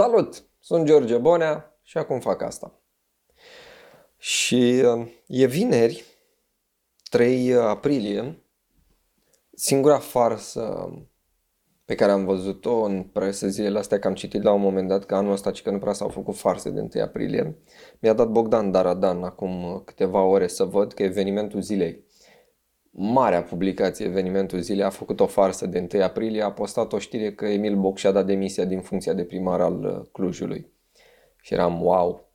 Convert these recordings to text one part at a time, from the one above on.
Salut! Sunt George Bonea și acum fac asta. Și uh, e vineri, 3 aprilie, singura farsă pe care am văzut-o în presă zilele astea, că am citit la un moment dat că anul ăsta, că nu prea s-au făcut farse de 1 aprilie, mi-a dat Bogdan Daradan acum câteva ore să văd că evenimentul zilei marea publicație, evenimentul zilei, a făcut o farsă de 1 aprilie, a postat o știre că Emil Boc și-a dat demisia din funcția de primar al uh, Clujului. Și eram, wow,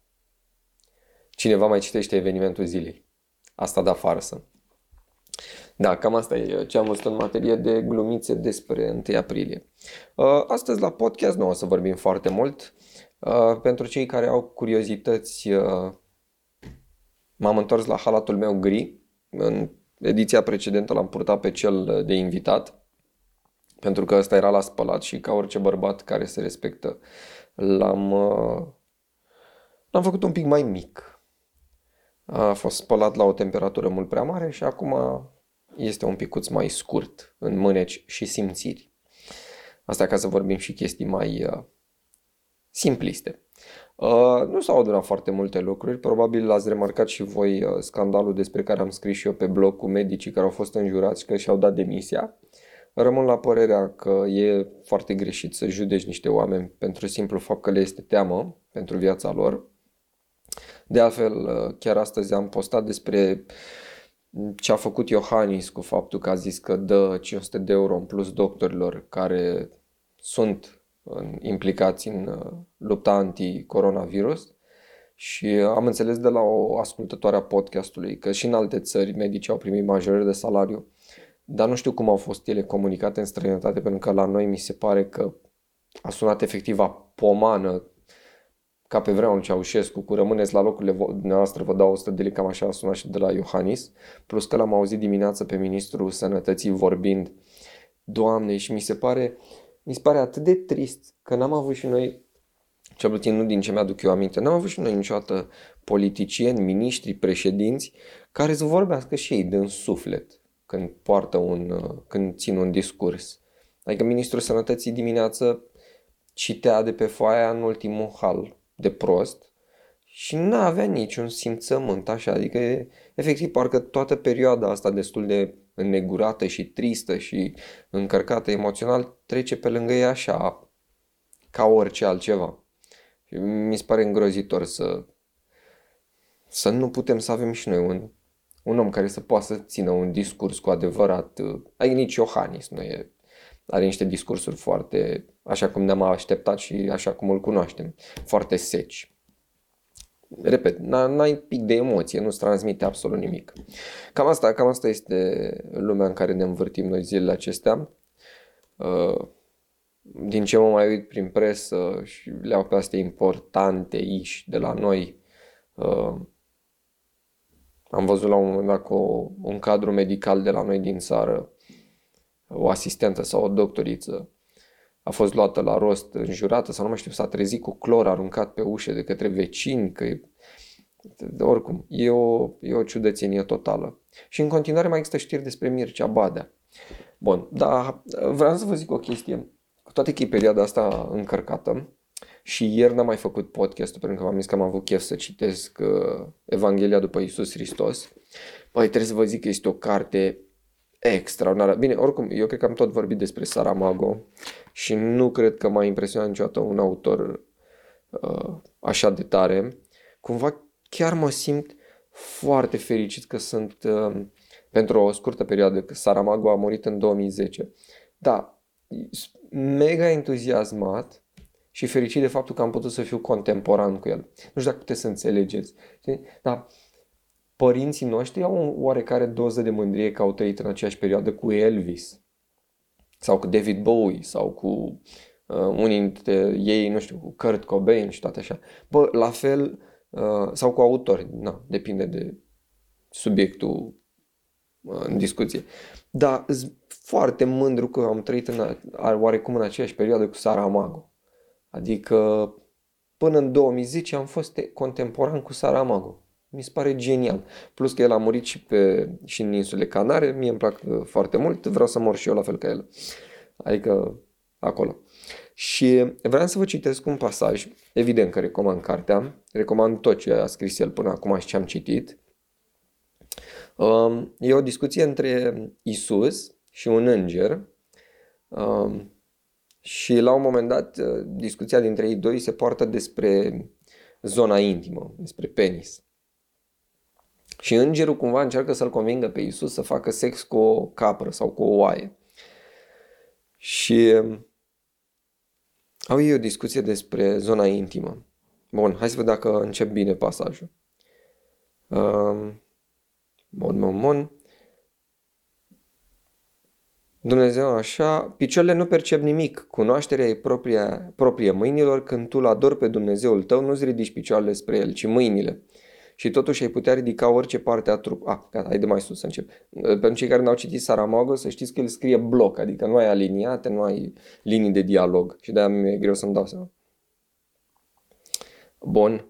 cineva mai citește evenimentul zilei. Asta da farsă. Da, cam asta e ce am văzut în materie de glumițe despre 1 aprilie. Uh, astăzi la podcast nu o să vorbim foarte mult. Uh, pentru cei care au curiozități, m-am întors la halatul meu gri. În ediția precedentă l-am purtat pe cel de invitat, pentru că ăsta era la spălat și ca orice bărbat care se respectă, l-am, uh, l-am făcut un pic mai mic. A fost spălat la o temperatură mult prea mare și acum este un picuț mai scurt în mâneci și simțiri. Asta ca să vorbim și chestii mai uh, simpliste. Uh, nu s-au adunat foarte multe lucruri, probabil l-ați remarcat și voi uh, scandalul despre care am scris și eu pe blog cu medicii care au fost înjurați că și-au dat demisia. Rămân la părerea că e foarte greșit să judeci niște oameni pentru simplu fapt că le este teamă pentru viața lor. De altfel, uh, chiar astăzi am postat despre ce a făcut Iohannis cu faptul că a zis că dă 500 de euro în plus doctorilor care sunt implicați în uh, lupta anti-coronavirus. Și am înțeles de la o ascultătoare a podcastului că și în alte țări medici au primit majorări de salariu, dar nu știu cum au fost ele comunicate în străinătate, pentru că la noi mi se pare că a sunat efectiv a pomană ca pe vreau Ceaușescu, cu rămâneți la locurile noastre, vă dau 100 de lei, cam așa a sunat și de la Iohannis, plus că l-am auzit dimineața pe ministrul sănătății vorbind, Doamne, și mi se pare, mi se pare atât de trist că n-am avut și noi, cel puțin nu din ce mi-aduc eu aminte, n-am avut și noi niciodată politicieni, miniștri, președinți care să vorbească și ei din suflet când poartă un, când țin un discurs. Adică ministrul sănătății dimineață citea de pe foaia în ultimul hal de prost și nu avea niciun simțământ așa, adică efectiv parcă toată perioada asta destul de înnegurată și tristă și încărcată emoțional trece pe lângă ea așa ca orice altceva. Și mi se pare îngrozitor să să nu putem să avem și noi un, un om care să poată să țină un discurs cu adevărat, ai nici Iohannis nu e, are niște discursuri foarte, așa cum ne-am așteptat și așa cum îl cunoaștem, foarte seci repet, n-ai pic de emoție, nu-ți transmite absolut nimic. Cam asta, cam asta este lumea în care ne învârtim noi zilele acestea. Uh, din ce mă mai uit prin presă și le-au pe astea importante iși de la noi, uh, am văzut la un moment dat cu un cadru medical de la noi din țară, o asistentă sau o doctoriță, a fost luată la rost, înjurată sau nu mai știu, s-a trezit cu clor aruncat pe ușă de către vecini, că oricum, e o, e o ciudățenie totală. Și în continuare mai există știri despre Mircea Badea. Bun, dar vreau să vă zic o chestie. Cu toate că e perioada asta încărcată și ieri n-am mai făcut podcastul pentru că m-am zis că am avut chef să citesc uh, Evanghelia după Isus Hristos. Păi trebuie să vă zic că este o carte extraordinară. Bine, oricum, eu cred că am tot vorbit despre Saramago și nu cred că m-a impresionat niciodată un autor uh, așa de tare. Cumva chiar mă simt foarte fericit că sunt uh, pentru o scurtă perioadă, că Saramago a murit în 2010. Da, mega entuziasmat și fericit de faptul că am putut să fiu contemporan cu el. Nu știu dacă puteți să înțelegeți. Da, părinții noștri au o oarecare doză de mândrie că au trăit în aceeași perioadă cu Elvis sau cu David Bowie sau cu uh, unii dintre ei, nu știu, cu Kurt Cobain și toate așa. Bă, la fel, uh, sau cu autori, na, depinde de subiectul uh, în discuție. Dar foarte mândru că am trăit în, oarecum în aceeași perioadă cu Saramago. Adică până în 2010 am fost contemporan cu Saramago. Mi se pare genial. Plus că el a murit și, pe, și în insule Canare, mie îmi plac uh, foarte mult, vreau să mor și eu la fel ca el. Adică acolo. Și vreau să vă citesc un pasaj, evident că recomand cartea, recomand tot ce a scris el până acum și ce am citit. Um, e o discuție între Isus și un înger um, și la un moment dat uh, discuția dintre ei doi se poartă despre zona intimă, despre penis. Și îngerul cumva încearcă să-l convingă pe Isus să facă sex cu o capră sau cu o oaie. Și um, au ei o discuție despre zona intimă. Bun, hai să vedem dacă încep bine pasajul. Um, bun, bun, bun. Dumnezeu așa, picioarele nu percep nimic, cunoașterea e propria, proprie mâinilor, când tu-L adori pe Dumnezeul tău, nu-ți ridici picioarele spre El, ci mâinile. Și totuși ai putea ridica orice parte a trup. Ah, gata, hai de mai sus să încep. Pentru cei care n-au citit Saramago, să știți că el scrie bloc, adică nu ai aliniate, nu ai linii de dialog și de-aia mi-e greu să-mi dau seama. Bun.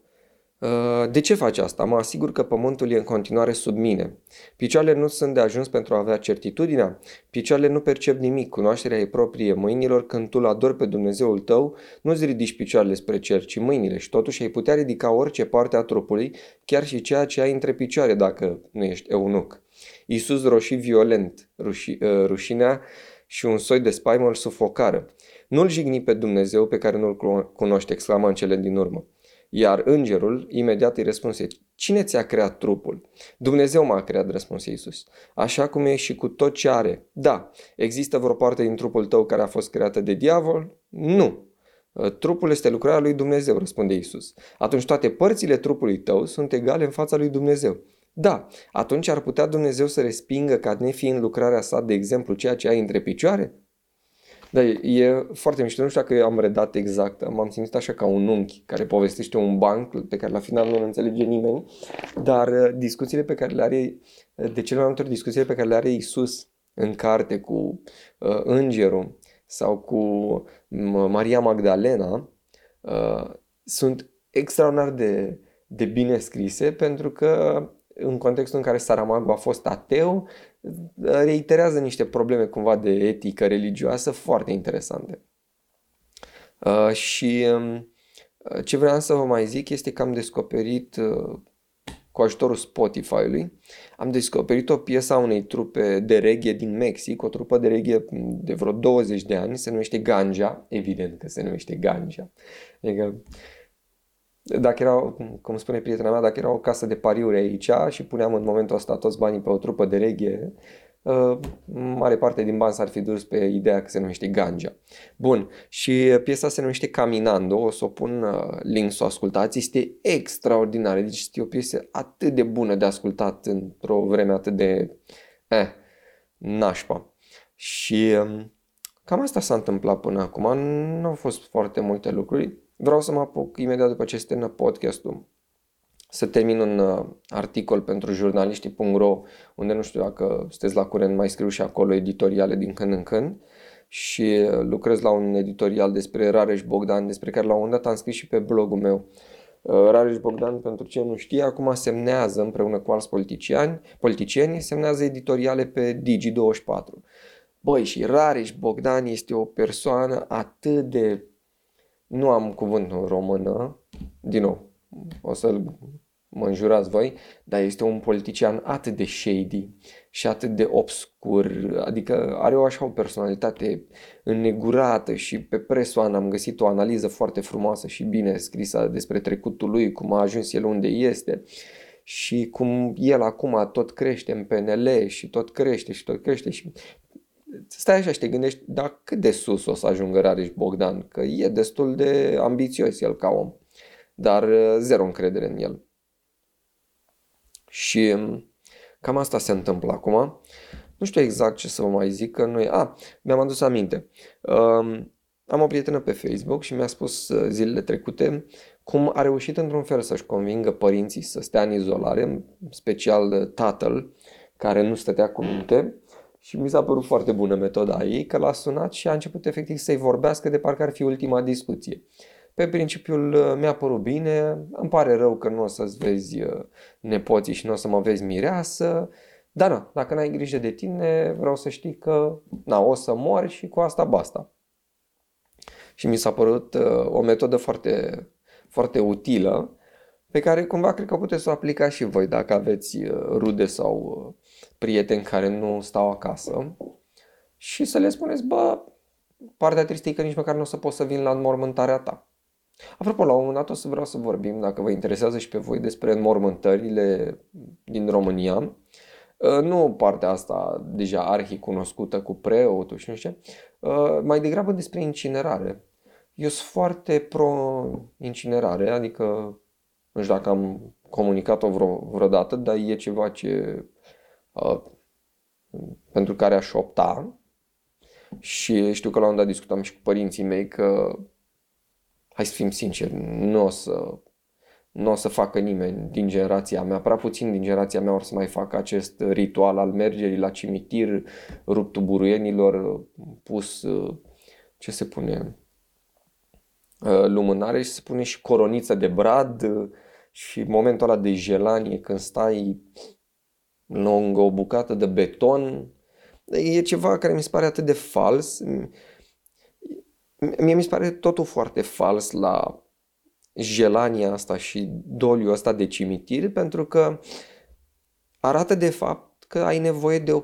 Uh, de ce face asta? Mă asigur că pământul e în continuare sub mine. Picioarele nu sunt de ajuns pentru a avea certitudinea. Picioarele nu percep nimic. Cunoașterea e proprie mâinilor. Când tu-L adori pe Dumnezeul tău, nu-ți ridici picioarele spre cer, ci mâinile. Și totuși ai putea ridica orice parte a trupului, chiar și ceea ce ai între picioare, dacă nu ești eunuc. Iisus roșii violent, ruși, uh, rușinea și un soi de spaimă îl sufocară. Nu-L jigni pe Dumnezeu pe care nu-L cunoște, exclamă în cele din urmă. Iar îngerul imediat îi răspunse, cine ți-a creat trupul? Dumnezeu m-a creat, răspunse Iisus. Așa cum e și cu tot ce are. Da, există vreo parte din trupul tău care a fost creată de diavol? Nu. Ă, trupul este lucrarea lui Dumnezeu, răspunde Iisus. Atunci toate părțile trupului tău sunt egale în fața lui Dumnezeu. Da, atunci ar putea Dumnezeu să respingă ca nefiind lucrarea sa, de exemplu, ceea ce ai între picioare? Da, e foarte mișto. Nu știu dacă am redat exact. M-am simțit așa ca un unchi care povestește un banc pe care la final nu înțelege nimeni. Dar uh, discuțiile pe care le are, uh, de cele mai multe ori discuțiile pe care le are Isus în carte cu uh, îngerul sau cu Maria Magdalena uh, sunt extraordinar de, de bine scrise pentru că în contextul în care Saramago a fost ateu, reiterează niște probleme cumva de etică religioasă foarte interesante. Uh, și um, ce vreau să vă mai zic este că am descoperit uh, cu ajutorul Spotify-ului, am descoperit o piesă a unei trupe de reggae din Mexic, o trupă de reggae de vreo 20 de ani, se numește Ganja, evident că se numește Ganja. Adică dacă era, cum spune prietena mea, dacă era o casă de pariuri aici și puneam în momentul ăsta toți banii pe o trupă de reghe, uh, mare parte din bani s-ar fi dus pe ideea că se numește Ganja. Bun, și piesa se numește Caminando, o să o pun uh, link să o ascultați, este extraordinară, deci este o piesă atât de bună de ascultat într-o vreme atât de eh, nașpa. Și um, cam asta s-a întâmplat până acum, nu au fost foarte multe lucruri, Vreau să mă apuc imediat după ce se termină podcastul să termin un uh, articol pentru jurnaliștii.ro unde nu știu dacă sunteți la curent, mai scriu și acolo editoriale din când în când și uh, lucrez la un editorial despre Rareș Bogdan, despre care la un moment dat am scris și pe blogul meu. Uh, Rareș Bogdan, pentru ce nu știe, acum semnează împreună cu alți politiciani, politicieni, semnează editoriale pe Digi24. Băi, și Rareș Bogdan este o persoană atât de nu am cuvântul în română, din nou, o să-l mă înjurați voi, dar este un politician atât de shady și atât de obscur, adică are o așa o personalitate înnegurată și pe presoană am găsit o analiză foarte frumoasă și bine scrisă despre trecutul lui, cum a ajuns el unde este și cum el acum tot crește în PNL și tot crește și tot crește și stai așa și te gândești, dar cât de sus o să ajungă Rareș Bogdan? Că e destul de ambițios el ca om, dar uh, zero încredere în el. Și um, cam asta se întâmplă acum. Nu știu exact ce să vă mai zic, că noi... A, mi-am adus aminte. Um, am o prietenă pe Facebook și mi-a spus uh, zilele trecute cum a reușit într-un fel să-și convingă părinții să stea în izolare, special uh, tatăl, care nu stătea cu minte, și mi s-a părut foarte bună metoda ei, că l-a sunat și a început efectiv să-i vorbească de parcă ar fi ultima discuție. Pe principiul uh, mi-a părut bine, îmi pare rău că nu o să-ți vezi uh, nepoții și nu o să mă vezi mireasă, dar nu, dacă n-ai grijă de tine, vreau să știi că na, o să mori și cu asta basta. Și mi s-a părut uh, o metodă foarte, foarte utilă pe care cumva cred că puteți să o aplicați și voi dacă aveți uh, rude sau uh, prieteni care nu stau acasă și să le spuneți, bă, partea tristă e că nici măcar nu o să pot să vin la înmormântarea ta. Apropo, la un moment dat o să vreau să vorbim, dacă vă interesează și pe voi, despre înmormântările din România. Uh, nu partea asta deja arhi cunoscută cu preotul și nu știu mai degrabă despre incinerare. Eu sunt foarte pro-incinerare, adică nu știu dacă am comunicat-o vreo, vreodată, dar e ceva ce uh, pentru care aș opta. Și știu că la un dat discutam și cu părinții mei că hai să fim sinceri, nu o să nu o să facă nimeni din generația mea, prea puțin din generația mea or să mai facă acest ritual al mergerii la cimitir, ruptul buruienilor, pus, ce se pune, uh, lumânare și se pune și coroniță de brad, și momentul ăla de jelanie când stai lângă o bucată de beton e ceva care mi se pare atât de fals. Mie mi se pare totul foarte fals la jelania asta și doliul ăsta de cimitir pentru că arată de fapt că ai nevoie de, o,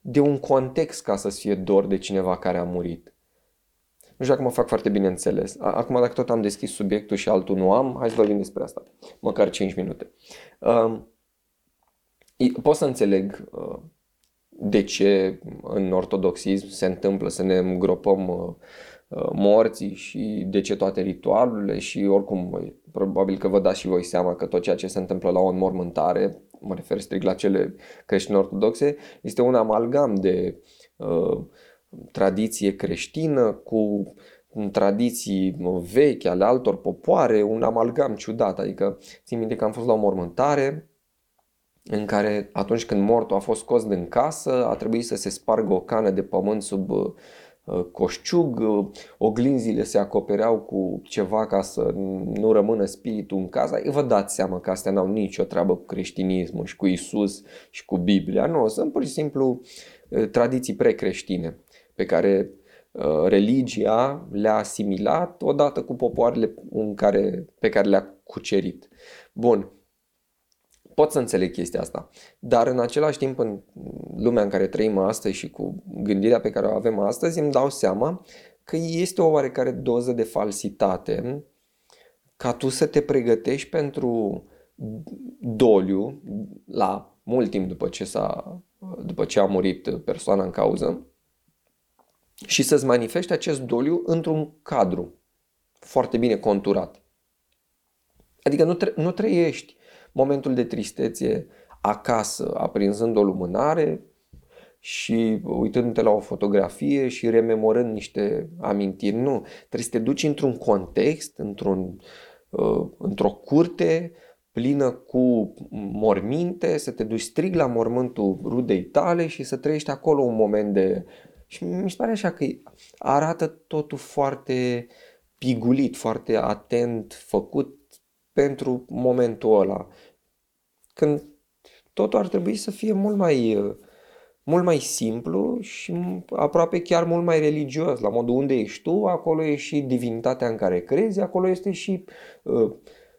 de un context ca să-ți fie dor de cineva care a murit. Nu știu dacă mă fac foarte bine înțeles. Acum, dacă tot am deschis subiectul și altul nu am, hai să vorbim despre asta. Măcar 5 minute. Uh, pot să înțeleg uh, de ce în ortodoxism se întâmplă să ne îngropăm uh, uh, morții și de ce toate ritualurile și oricum probabil că vă dați și voi seama că tot ceea ce se întâmplă la o înmormântare, mă refer strict la cele creștine ortodoxe, este un amalgam de uh, tradiție creștină cu tradiții vechi ale altor popoare, un amalgam ciudat. Adică țin minte că am fost la o mormântare în care atunci când mortul a fost scos din casă, a trebuit să se spargă o cană de pământ sub uh, coșciug, oglinzile se acopereau cu ceva ca să nu rămână spiritul în casă. Vă dați seama că astea n-au nicio treabă cu creștinismul și cu Isus și cu Biblia. Nu, sunt pur și simplu uh, tradiții precreștine pe care uh, religia le-a asimilat odată cu popoarele în care, pe care le-a cucerit. Bun, pot să înțeleg chestia asta, dar în același timp în lumea în care trăim astăzi și cu gândirea pe care o avem astăzi îmi dau seama că este o oarecare doză de falsitate ca tu să te pregătești pentru doliu la mult timp după ce, s-a, după ce a murit persoana în cauză și să-ți manifeste acest doliu într-un cadru foarte bine conturat. Adică nu, tre- nu trăiești momentul de tristețe acasă, aprinzând o lumânare și uitându-te la o fotografie și rememorând niște amintiri. Nu, trebuie să te duci într-un context, într-un, uh, într-o curte plină cu morminte, să te duci strig la mormântul rudei tale și să trăiești acolo un moment de și mi se pare așa că arată totul foarte pigulit, foarte atent făcut pentru momentul ăla. Când totul ar trebui să fie mult mai, mult mai simplu și aproape chiar mult mai religios. La modul unde ești tu, acolo e și divinitatea în care crezi, acolo este și uh,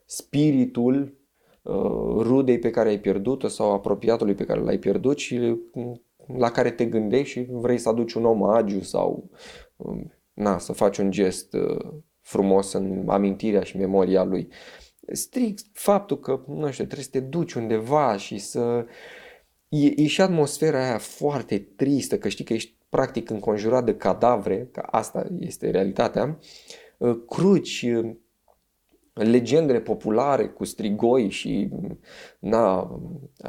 spiritul uh, rudei pe care ai pierdut-o sau apropiatului pe care l-ai pierdut și uh, la care te gândești și vrei să aduci un omagiu sau um, na, să faci un gest uh, frumos în amintirea și memoria lui. Strict faptul că, nu știu, trebuie să te duci undeva și să... E, e și atmosfera aia foarte tristă, că știi că ești practic înconjurat de cadavre, că asta este realitatea, uh, cruci, uh, legendele populare cu strigoi și na,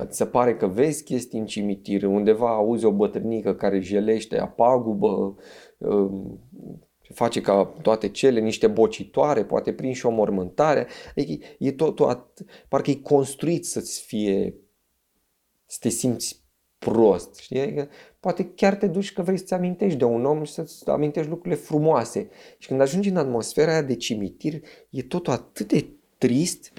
ți se pare că vezi chestii în cimitir, undeva auzi o bătrânică care jelește apagubă, um, face ca toate cele niște bocitoare, poate prin și o mormântare, adică e totul, at- parcă e construit să-ți fie, să te simți prost, știi? Adică poate chiar te duci că vrei să-ți amintești de un om și să-ți amintești lucrurile frumoase. Și când ajungi în atmosfera aia de cimitir, e totul atât de trist.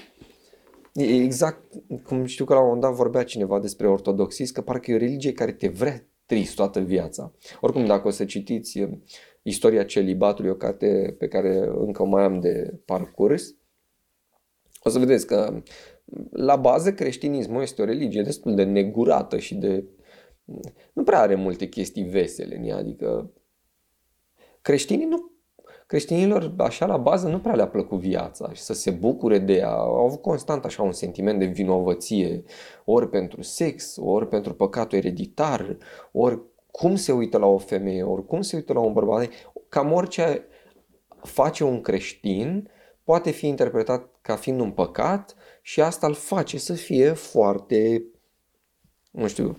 E exact cum știu că la un moment dat vorbea cineva despre ortodoxism, că parcă e o religie care te vrea, trist toată viața. Oricum, dacă o să citiți Istoria celibatului, o carte pe care încă mai am de parcurs, o să vedeți că la bază creștinismul este o religie destul de negurată și de... nu prea are multe chestii vesele în ea, adică creștinii nu creștinilor, așa la bază, nu prea le-a plăcut viața și să se bucure de ea. Au avut constant așa un sentiment de vinovăție, ori pentru sex, ori pentru păcatul ereditar, ori cum se uită la o femeie, ori cum se uită la un bărbat. Cam orice face un creștin poate fi interpretat ca fiind un păcat și asta îl face să fie foarte, nu știu, uh,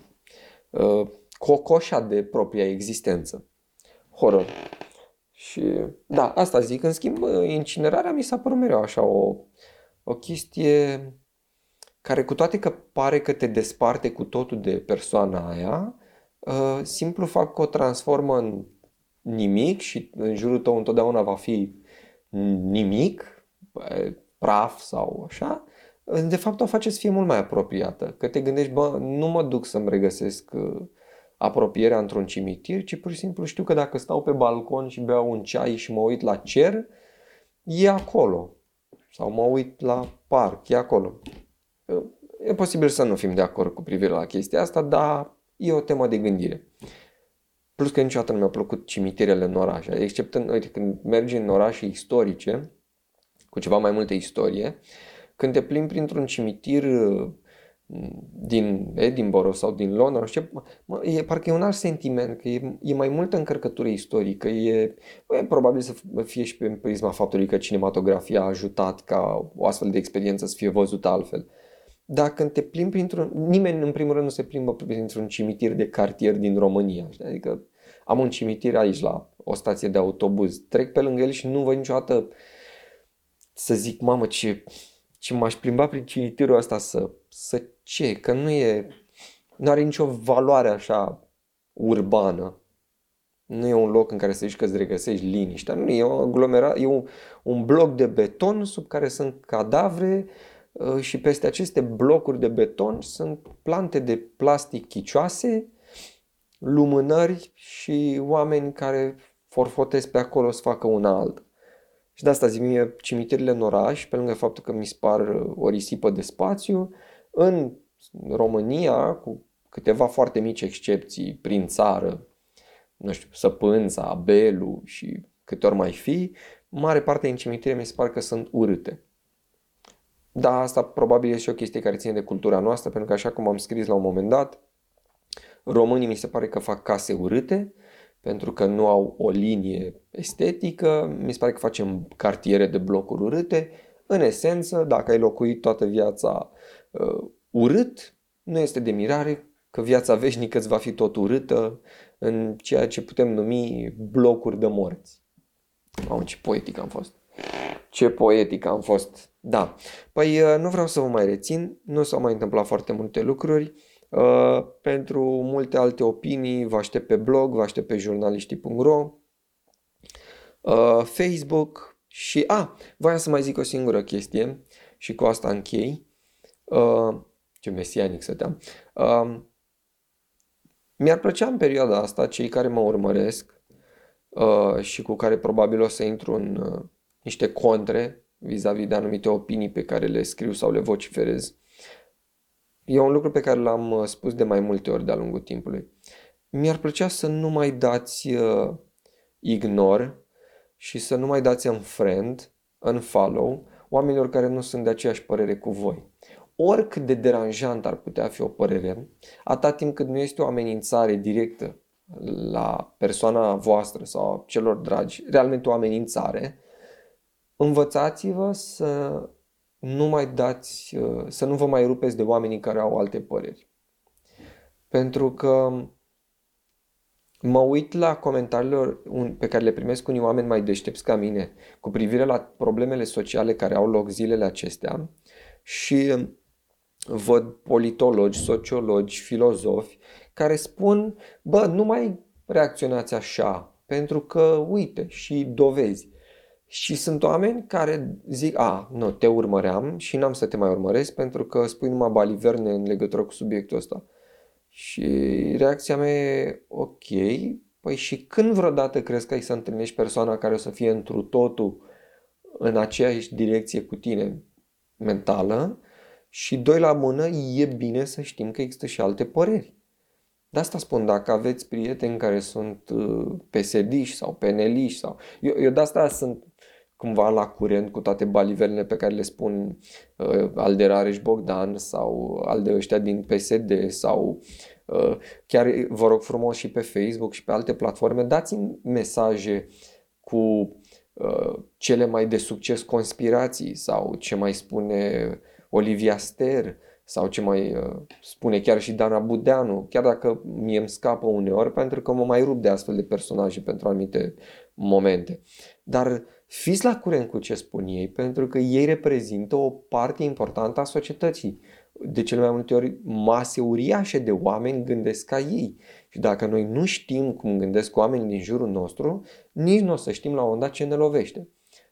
cocoșa de propria existență. Horror. Și da, asta zic. În schimb, incinerarea mi s-a părut mereu așa o, o chestie care cu toate că pare că te desparte cu totul de persoana aia, uh, simplu fapt că o transformă în nimic și în jurul tău întotdeauna va fi nimic, praf sau așa, de fapt o face să fie mult mai apropiată. Că te gândești, bă, nu mă duc să-mi regăsesc uh, apropierea într-un cimitir, ci pur și simplu știu că dacă stau pe balcon și beau un ceai și mă uit la cer, e acolo. Sau mă uit la parc, e acolo. E posibil să nu fim de acord cu privire la chestia asta, dar e o temă de gândire. Plus că niciodată nu mi-au plăcut cimitirele în oraș. Exceptând, uite, când mergi în orașe istorice, cu ceva mai multă istorie, când te plimbi printr-un cimitir din Edinburgh sau din Londra, știu, e, parcă e un alt sentiment, că e, e mai multă încărcătură istorică, e, e probabil să fie și pe prisma faptului că cinematografia a ajutat ca o astfel de experiență să fie văzută altfel. Dar când te plimbi printr-un... Nimeni în primul rând nu se plimbă printr-un cimitir de cartier din România. Adică am un cimitir aici la o stație de autobuz, trec pe lângă el și nu văd niciodată să zic, mamă, ce, ce m-aș plimba prin cimitirul ăsta să, să ce? Că nu e, nu are nicio valoare așa urbană. Nu e un loc în care să zici că îți regăsești liniștea. Nu, e, o aglomera, e un, un bloc de beton sub care sunt cadavre uh, și peste aceste blocuri de beton sunt plante de plastic chicioase, lumânări și oameni care forfotesc pe acolo să facă un alt. Și de asta zic mie, cimitirile în oraș, pe lângă faptul că mi se par o risipă de spațiu, în România, cu câteva foarte mici excepții prin țară, nu știu, Săpânța, Belu și câte ori mai fi, mare parte din cimitire mi se pare că sunt urâte. Da, asta probabil este și o chestie care ține de cultura noastră, pentru că așa cum am scris la un moment dat, românii mi se pare că fac case urâte, pentru că nu au o linie estetică, mi se pare că facem cartiere de blocuri urâte. În esență, dacă ai locuit toată viața uh, urât, nu este de mirare că viața veșnică îți va fi tot urâtă în ceea ce putem numi blocuri de morți. Mamă, ce poetic am fost. Ce poetic am fost. Da. Păi uh, nu vreau să vă mai rețin, nu s-au mai întâmplat foarte multe lucruri. Uh, pentru multe alte opinii vă aștept pe blog, vă aștept pe jurnaliștii.ro, uh, Facebook și... A, ah, voiam să mai zic o singură chestie și cu asta închei. Uh, ce mesianic stăteam. Uh, mi-ar plăcea în perioada asta, cei care mă urmăresc uh, și cu care probabil o să intru în uh, niște contre vis-a-vis de anumite opinii pe care le scriu sau le vociferez, E un lucru pe care l-am uh, spus de mai multe ori de-a lungul timpului. Mi-ar plăcea să nu mai dați uh, ignor și să nu mai dați în friend, în follow, oamenilor care nu sunt de aceeași părere cu voi. Oricât de deranjant ar putea fi o părere, atât timp cât nu este o amenințare directă la persoana voastră sau celor dragi, realmente o amenințare, învățați-vă să nu mai dați, uh, să nu vă mai rupeți de oamenii care au alte păreri. Pentru că mă uit la comentariile pe care le primesc unii oameni mai deștepți ca mine cu privire la problemele sociale care au loc zilele acestea și văd politologi, sociologi, filozofi care spun, bă, nu mai reacționați așa, pentru că, uite, și dovezi. Și sunt oameni care zic, a, nu, te urmăream și n-am să te mai urmăresc pentru că spui numai baliverne în legătură cu subiectul ăsta. Și reacția mea e, ok, păi și când vreodată crezi că ai să întâlnești persoana care o să fie întru totul în aceeași direcție cu tine mentală și doi la mână, e bine să știm că există și alte păreri. De asta spun, dacă aveți prieteni care sunt uh, psd sau pnl sau... Eu, eu de asta sunt cumva la curent cu toate balivelele pe care le spun uh, al de Rareș Bogdan sau al de ăștia din PSD sau uh, chiar vă rog frumos și pe Facebook și pe alte platforme, dați-mi mesaje cu uh, cele mai de succes conspirații sau ce mai spune Olivia Ster sau ce mai uh, spune chiar și Dana Budeanu, chiar dacă mie îmi scapă uneori pentru că mă mai rup de astfel de personaje pentru anumite momente. Dar fiți la curent cu ce spun ei pentru că ei reprezintă o parte importantă a societății. De cele mai multe ori mase uriașe de oameni gândesc ca ei. Și dacă noi nu știm cum gândesc oamenii din jurul nostru, nici nu o să știm la onda ce ne lovește.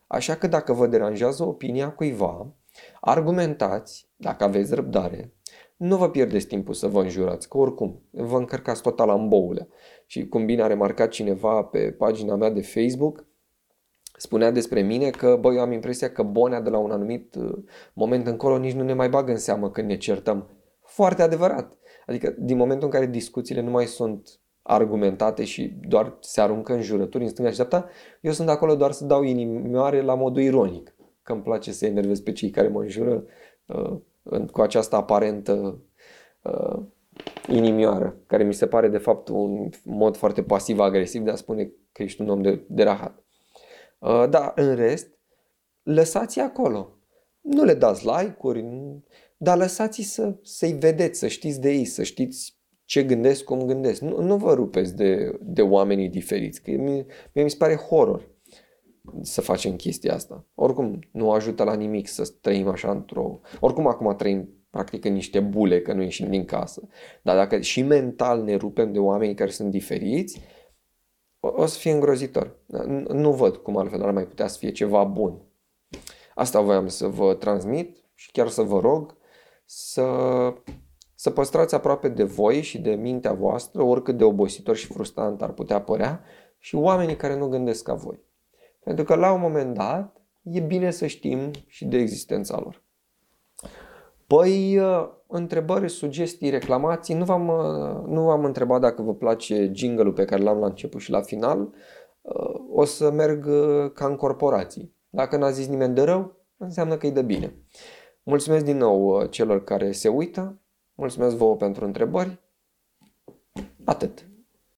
Așa că dacă vă deranjează opinia cuiva, Argumentați, dacă aveți răbdare, nu vă pierdeți timpul să vă înjurați, că oricum vă încărcați total în boule. Și cum bine a remarcat cineva pe pagina mea de Facebook, spunea despre mine că, băi, eu am impresia că Bonea de la un anumit uh, moment încolo nici nu ne mai bagă în seamă când ne certăm. Foarte adevărat. Adică din momentul în care discuțiile nu mai sunt argumentate și doar se aruncă în jurături în stânga și dreapta, eu sunt acolo doar să dau inimioare la modul ironic că îmi place să enervez pe cei care mă înjură uh, cu această aparentă uh, inimioară, care mi se pare de fapt un mod foarte pasiv-agresiv de a spune că ești un om de, de rahat. Uh, da, în rest, lăsați acolo. Nu le dați like-uri, dar lăsați să, să-i vedeți, să știți de ei, să știți ce gândesc, cum gândesc. Nu, nu vă rupeți de, de oamenii diferiți, că mie, mie mi se pare horror să facem chestia asta. Oricum, nu ajută la nimic să trăim așa într-o... Oricum, acum trăim practic în niște bule, că nu ieșim din casă. Dar dacă și mental ne rupem de oameni care sunt diferiți, o, o să fie îngrozitor. Nu văd cum altfel ar mai putea să fie ceva bun. Asta voiam să vă transmit și chiar să vă rog să, să păstrați aproape de voi și de mintea voastră, oricât de obositor și frustrant ar putea părea, și oamenii care nu gândesc ca voi. Pentru că la un moment dat e bine să știm și de existența lor. Păi, uh, întrebări, sugestii, reclamații, nu v-am, uh, nu v-am întrebat dacă vă place jingle pe care l-am la început și la final. Uh, o să merg ca în corporații. Dacă n-a zis nimeni de rău, înseamnă că e de bine. Mulțumesc din nou celor care se uită, mulțumesc vouă pentru întrebări. Atât.